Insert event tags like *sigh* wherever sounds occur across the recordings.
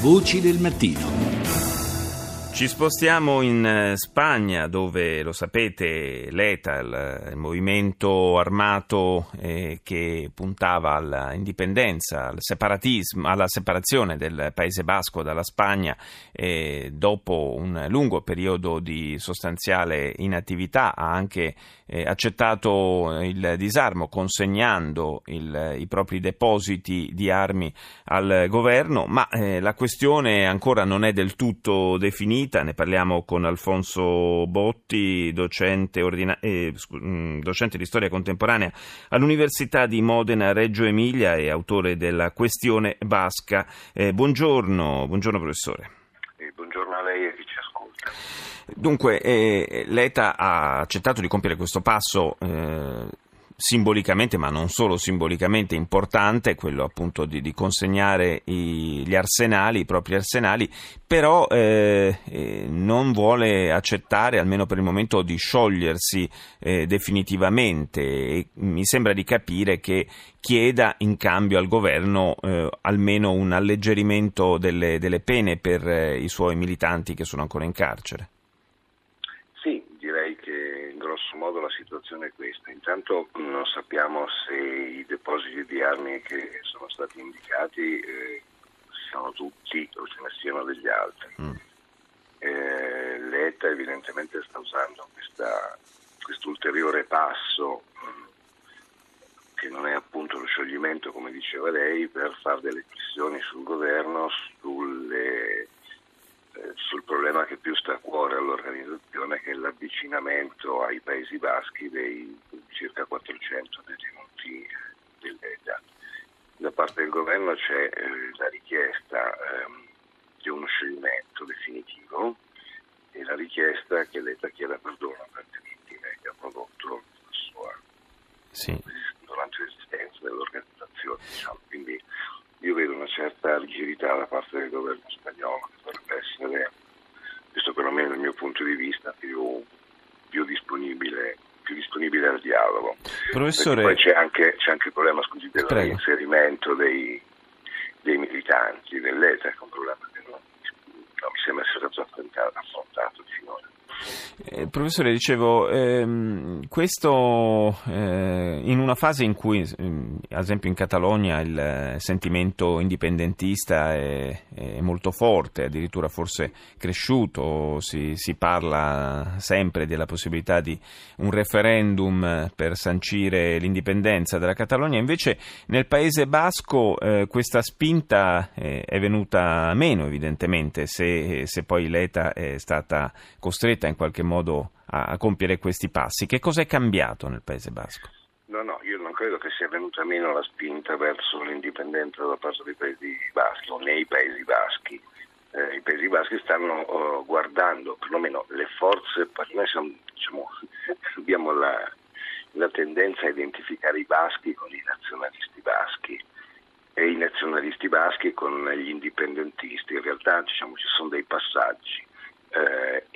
Voci del mattino. Ci spostiamo in eh, Spagna dove, lo sapete, l'ETA, il, il movimento armato eh, che puntava all'indipendenza, al separatismo, alla separazione del Paese Basco dalla Spagna, eh, dopo un lungo periodo di sostanziale inattività ha anche eh, accettato il disarmo consegnando il, i propri depositi di armi al governo, ma eh, la questione ancora non è del tutto definita vita. Ne parliamo con Alfonso Botti, docente, ordina- eh, mm, docente di storia contemporanea all'Università di Modena Reggio Emilia e autore della questione basca. Eh, buongiorno, buongiorno professore. Eh, buongiorno a lei e chi ci ascolta. Dunque, eh, l'ETA ha accettato di compiere questo passo eh, simbolicamente, ma non solo simbolicamente importante, quello appunto di, di consegnare i, gli arsenali, i propri arsenali, però eh, eh, non vuole accettare, almeno per il momento, di sciogliersi eh, definitivamente. E mi sembra di capire che chieda in cambio al governo eh, almeno un alleggerimento delle, delle pene per eh, i suoi militanti che sono ancora in carcere modo la situazione è questa. Intanto non sappiamo se i depositi di armi che sono stati indicati eh, siano tutti o ce ne siano degli altri. Mm. Eh, L'ETA evidentemente sta usando questo ulteriore passo mm, che non è appunto lo scioglimento come diceva lei per fare delle pressioni sul governo sulle eh, sul problema che più sta a cuore all'organizzazione che è l'avvicinamento ai Paesi Baschi dei circa 400 detenuti dell'ETA. Da parte del governo c'è eh, la richiesta ehm, di uno scioglimento definitivo e la richiesta che l'ETA chieda perdono per le vittime che ha prodotto la sua sì. durante l'esistenza dell'organizzazione. Diciamo. Quindi io vedo una certa rigidità da parte del governo spagnolo che dovrebbe essere, questo perlomeno dal mio punto di vista, più, più, disponibile, più disponibile, al dialogo. Professore... poi c'è anche, c'è anche, il problema scusi, dell'inserimento dei, dei, militanti dell'ETA, che è un problema che non, non mi sembra essere stato affrontato finora. Eh, professore, dicevo, ehm, questo eh, in una fase in cui, ehm, ad esempio in Catalogna, il eh, sentimento indipendentista è, è, molto forte, addirittura forse cresciuto, si, si, parla sempre della possibilità di un referendum per sancire l'indipendenza della Catalogna, invece nel Paese Basco eh, questa spinta eh, è venuta meno evidentemente, se, se poi l'ETA è stata costretta in qualche modo a, a compiere questi passi. Che cosa è cambiato nel Paese Basco? No, no, io non credo che sia venuta meno la spinta verso l'indipendenza da parte dei Paesi Baschi o nei Paesi Baschi. Eh, I Paesi Baschi stanno uh, guardando, perlomeno le forze, noi siamo, diciamo, *laughs* abbiamo la, la tendenza a identificare i baschi con i nazionalisti baschi e i nazionalisti baschi con gli indipendentisti. In realtà diciamo, ci sono dei passaggi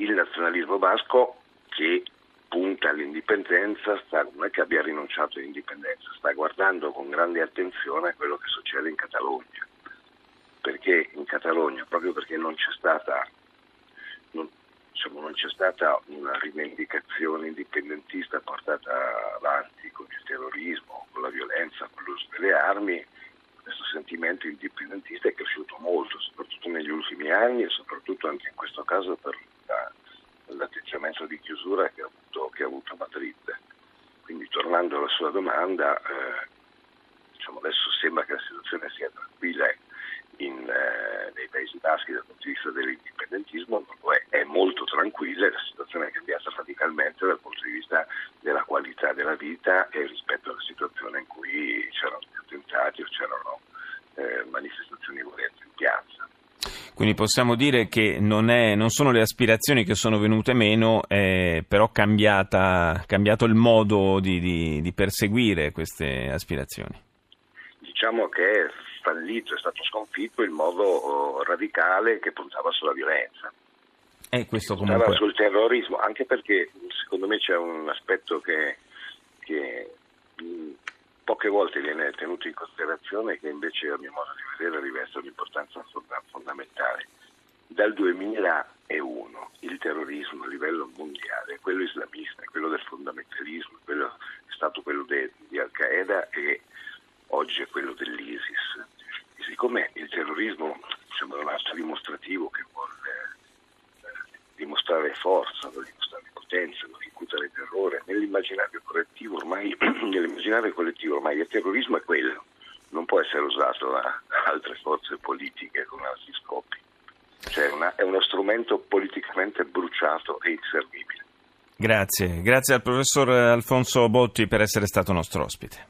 il nazionalismo basco che punta all'indipendenza sta, non è che abbia rinunciato all'indipendenza, sta guardando con grande attenzione a quello che succede in Catalogna. Perché in Catalogna, proprio perché non c'è stata, non, diciamo, non c'è stata una rivendicazione indipendentista portata avanti con il terrorismo, con la violenza, con l'uso delle armi, questo sentimento indipendentista è cresciuto molto, soprattutto negli ultimi anni e soprattutto anche in questo caso per l'atteggiamento di chiusura che ha avuto, che ha avuto Madrid. Quindi tornando alla sua domanda, eh, diciamo adesso sembra che la situazione sia tranquilla in, eh, nei Paesi Baschi dal punto di vista dell'indipendentismo, non è, è molto tranquilla la situazione è cambiata radicalmente dal punto di vista della qualità della vita e rispetto alla situazione in cui c'erano attentati o c'erano eh, manifestazioni. Quindi possiamo dire che non, è, non, sono le aspirazioni che sono venute meno, è però cambiata, cambiato il modo di, di, di perseguire queste aspirazioni. Diciamo che è fallito, è stato sconfitto il modo oh, radicale che puntava sulla violenza. E questo comunque... Puntava sul terrorismo, anche perché secondo me c'è un aspetto che, che poche volte viene tenuto in considerazione che invece a mio modo di vedere riveste un'importanza fondamentale dal 2001 il terrorismo a livello mondiale, quello islamista, quello del fondamentalismo, quello, è stato quello de, di Al-Qaeda e oggi è quello dell'ISIS. E siccome il terrorismo diciamo, è un atto dimostrativo che vuole eh, dimostrare forza, vuole dimostrare potenza, vuole incutere terrore, nell'immaginario collettivo ormai, *clears throat* nell'immaginario collettivo ormai il terrorismo è quello, non può essere usato da altre forze politiche con altri scopi. Cioè una, è uno strumento politicamente bruciato e inservibile. Grazie, grazie al professor Alfonso Botti per essere stato nostro ospite.